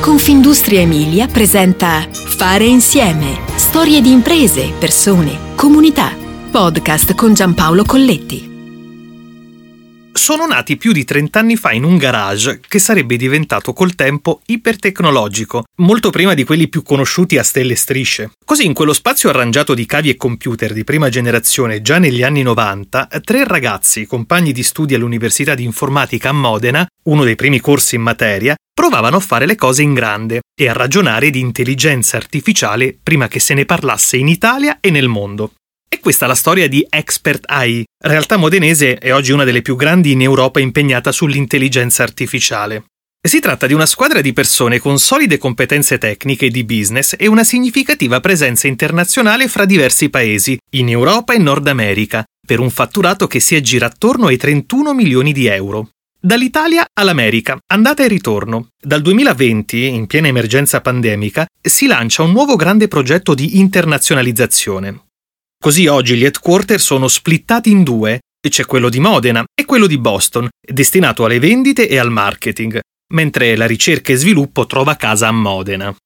Confindustria Emilia presenta Fare insieme. Storie di imprese, persone, comunità. Podcast con Giampaolo Colletti. Sono nati più di 30 anni fa in un garage che sarebbe diventato col tempo ipertecnologico, molto prima di quelli più conosciuti a stelle e strisce. Così in quello spazio arrangiato di cavi e computer di prima generazione già negli anni 90, tre ragazzi, compagni di studi all'Università di Informatica a Modena, uno dei primi corsi in materia, provavano a fare le cose in grande e a ragionare di intelligenza artificiale prima che se ne parlasse in Italia e nel mondo. E questa è la storia di Expert AI, realtà modenese e oggi una delle più grandi in Europa impegnata sull'intelligenza artificiale. Si tratta di una squadra di persone con solide competenze tecniche e di business e una significativa presenza internazionale fra diversi paesi, in Europa e Nord America, per un fatturato che si aggira attorno ai 31 milioni di euro. Dall'Italia all'America, andata e ritorno. Dal 2020, in piena emergenza pandemica, si lancia un nuovo grande progetto di internazionalizzazione. Così oggi gli headquarter sono splittati in due, c'è quello di Modena e quello di Boston, destinato alle vendite e al marketing, mentre la ricerca e sviluppo trova casa a Modena.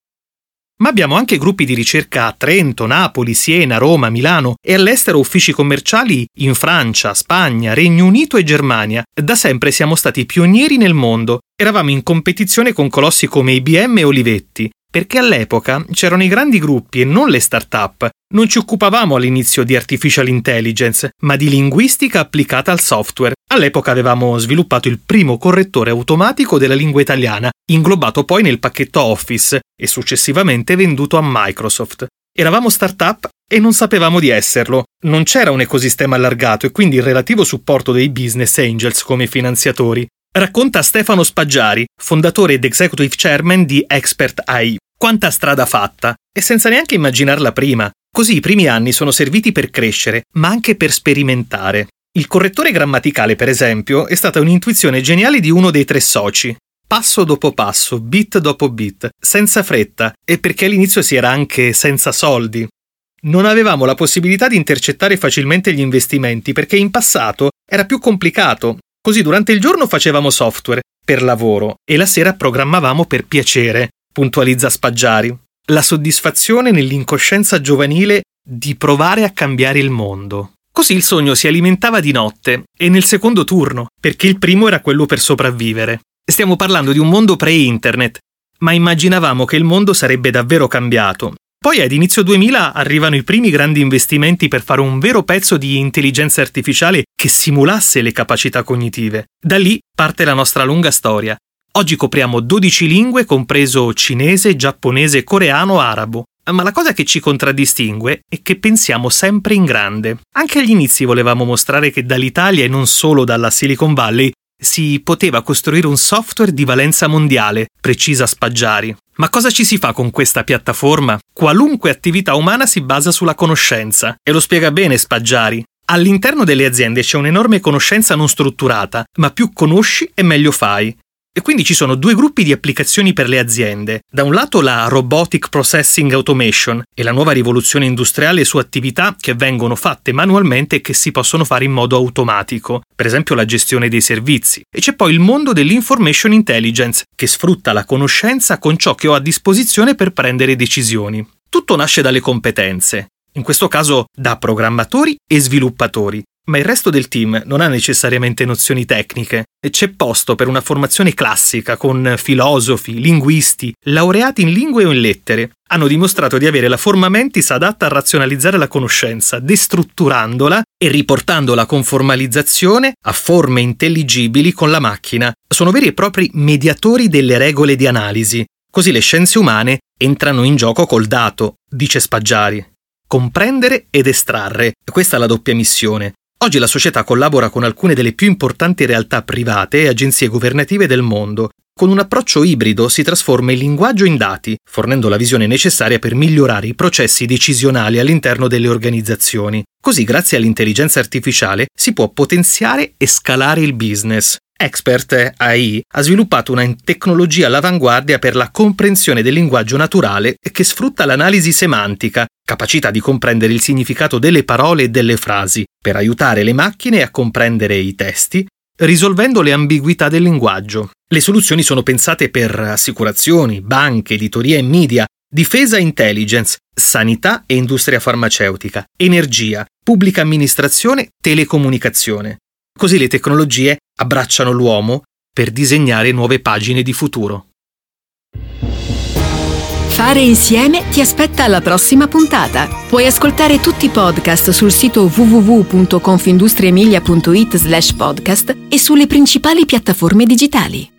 Ma abbiamo anche gruppi di ricerca a Trento, Napoli, Siena, Roma, Milano e all'estero uffici commerciali in Francia, Spagna, Regno Unito e Germania. Da sempre siamo stati pionieri nel mondo. Eravamo in competizione con colossi come IBM e Olivetti, perché all'epoca c'erano i grandi gruppi e non le start-up. Non ci occupavamo all'inizio di artificial intelligence, ma di linguistica applicata al software. All'epoca avevamo sviluppato il primo correttore automatico della lingua italiana, inglobato poi nel pacchetto Office e successivamente venduto a Microsoft. Eravamo start-up e non sapevamo di esserlo. Non c'era un ecosistema allargato e quindi il relativo supporto dei business angels come finanziatori. Racconta Stefano Spaggiari, fondatore ed executive chairman di Expert AI. Quanta strada fatta! E senza neanche immaginarla prima. Così i primi anni sono serviti per crescere, ma anche per sperimentare. Il correttore grammaticale, per esempio, è stata un'intuizione geniale di uno dei tre soci. Passo dopo passo, bit dopo bit, senza fretta, e perché all'inizio si era anche senza soldi. Non avevamo la possibilità di intercettare facilmente gli investimenti perché in passato era più complicato. Così durante il giorno facevamo software per lavoro e la sera programmavamo per piacere puntualizza Spaggiari, la soddisfazione nell'incoscienza giovanile di provare a cambiare il mondo. Così il sogno si alimentava di notte e nel secondo turno, perché il primo era quello per sopravvivere. Stiamo parlando di un mondo pre-internet, ma immaginavamo che il mondo sarebbe davvero cambiato. Poi ad inizio 2000 arrivano i primi grandi investimenti per fare un vero pezzo di intelligenza artificiale che simulasse le capacità cognitive. Da lì parte la nostra lunga storia, Oggi copriamo 12 lingue, compreso cinese, giapponese, coreano, arabo. Ma la cosa che ci contraddistingue è che pensiamo sempre in grande. Anche agli inizi volevamo mostrare che dall'Italia e non solo dalla Silicon Valley si poteva costruire un software di valenza mondiale, precisa Spaggiari. Ma cosa ci si fa con questa piattaforma? Qualunque attività umana si basa sulla conoscenza. E lo spiega bene Spaggiari. All'interno delle aziende c'è un'enorme conoscenza non strutturata, ma più conosci e meglio fai. E quindi ci sono due gruppi di applicazioni per le aziende. Da un lato la Robotic Processing Automation e la nuova rivoluzione industriale su attività che vengono fatte manualmente e che si possono fare in modo automatico, per esempio la gestione dei servizi. E c'è poi il mondo dell'Information Intelligence, che sfrutta la conoscenza con ciò che ho a disposizione per prendere decisioni. Tutto nasce dalle competenze, in questo caso da programmatori e sviluppatori, ma il resto del team non ha necessariamente nozioni tecniche e c'è posto per una formazione classica con filosofi, linguisti, laureati in lingue o in lettere. Hanno dimostrato di avere la forma mentis adatta a razionalizzare la conoscenza, destrutturandola e riportandola con formalizzazione a forme intelligibili con la macchina. Sono veri e propri mediatori delle regole di analisi. Così le scienze umane entrano in gioco col dato, dice Spaggiari comprendere ed estrarre. Questa è la doppia missione. Oggi la società collabora con alcune delle più importanti realtà private e agenzie governative del mondo. Con un approccio ibrido si trasforma il linguaggio in dati, fornendo la visione necessaria per migliorare i processi decisionali all'interno delle organizzazioni. Così, grazie all'intelligenza artificiale, si può potenziare e scalare il business. Expert AI ha sviluppato una tecnologia all'avanguardia per la comprensione del linguaggio naturale che sfrutta l'analisi semantica, capacità di comprendere il significato delle parole e delle frasi, per aiutare le macchine a comprendere i testi risolvendo le ambiguità del linguaggio. Le soluzioni sono pensate per assicurazioni, banche, editoria e media, difesa intelligence, sanità e industria farmaceutica, energia, pubblica amministrazione, telecomunicazione. Così le tecnologie abbracciano l'uomo per disegnare nuove pagine di futuro. Fare insieme ti aspetta alla prossima puntata. Puoi ascoltare tutti i podcast sul sito www.confindustriemilia.it slash podcast e sulle principali piattaforme digitali.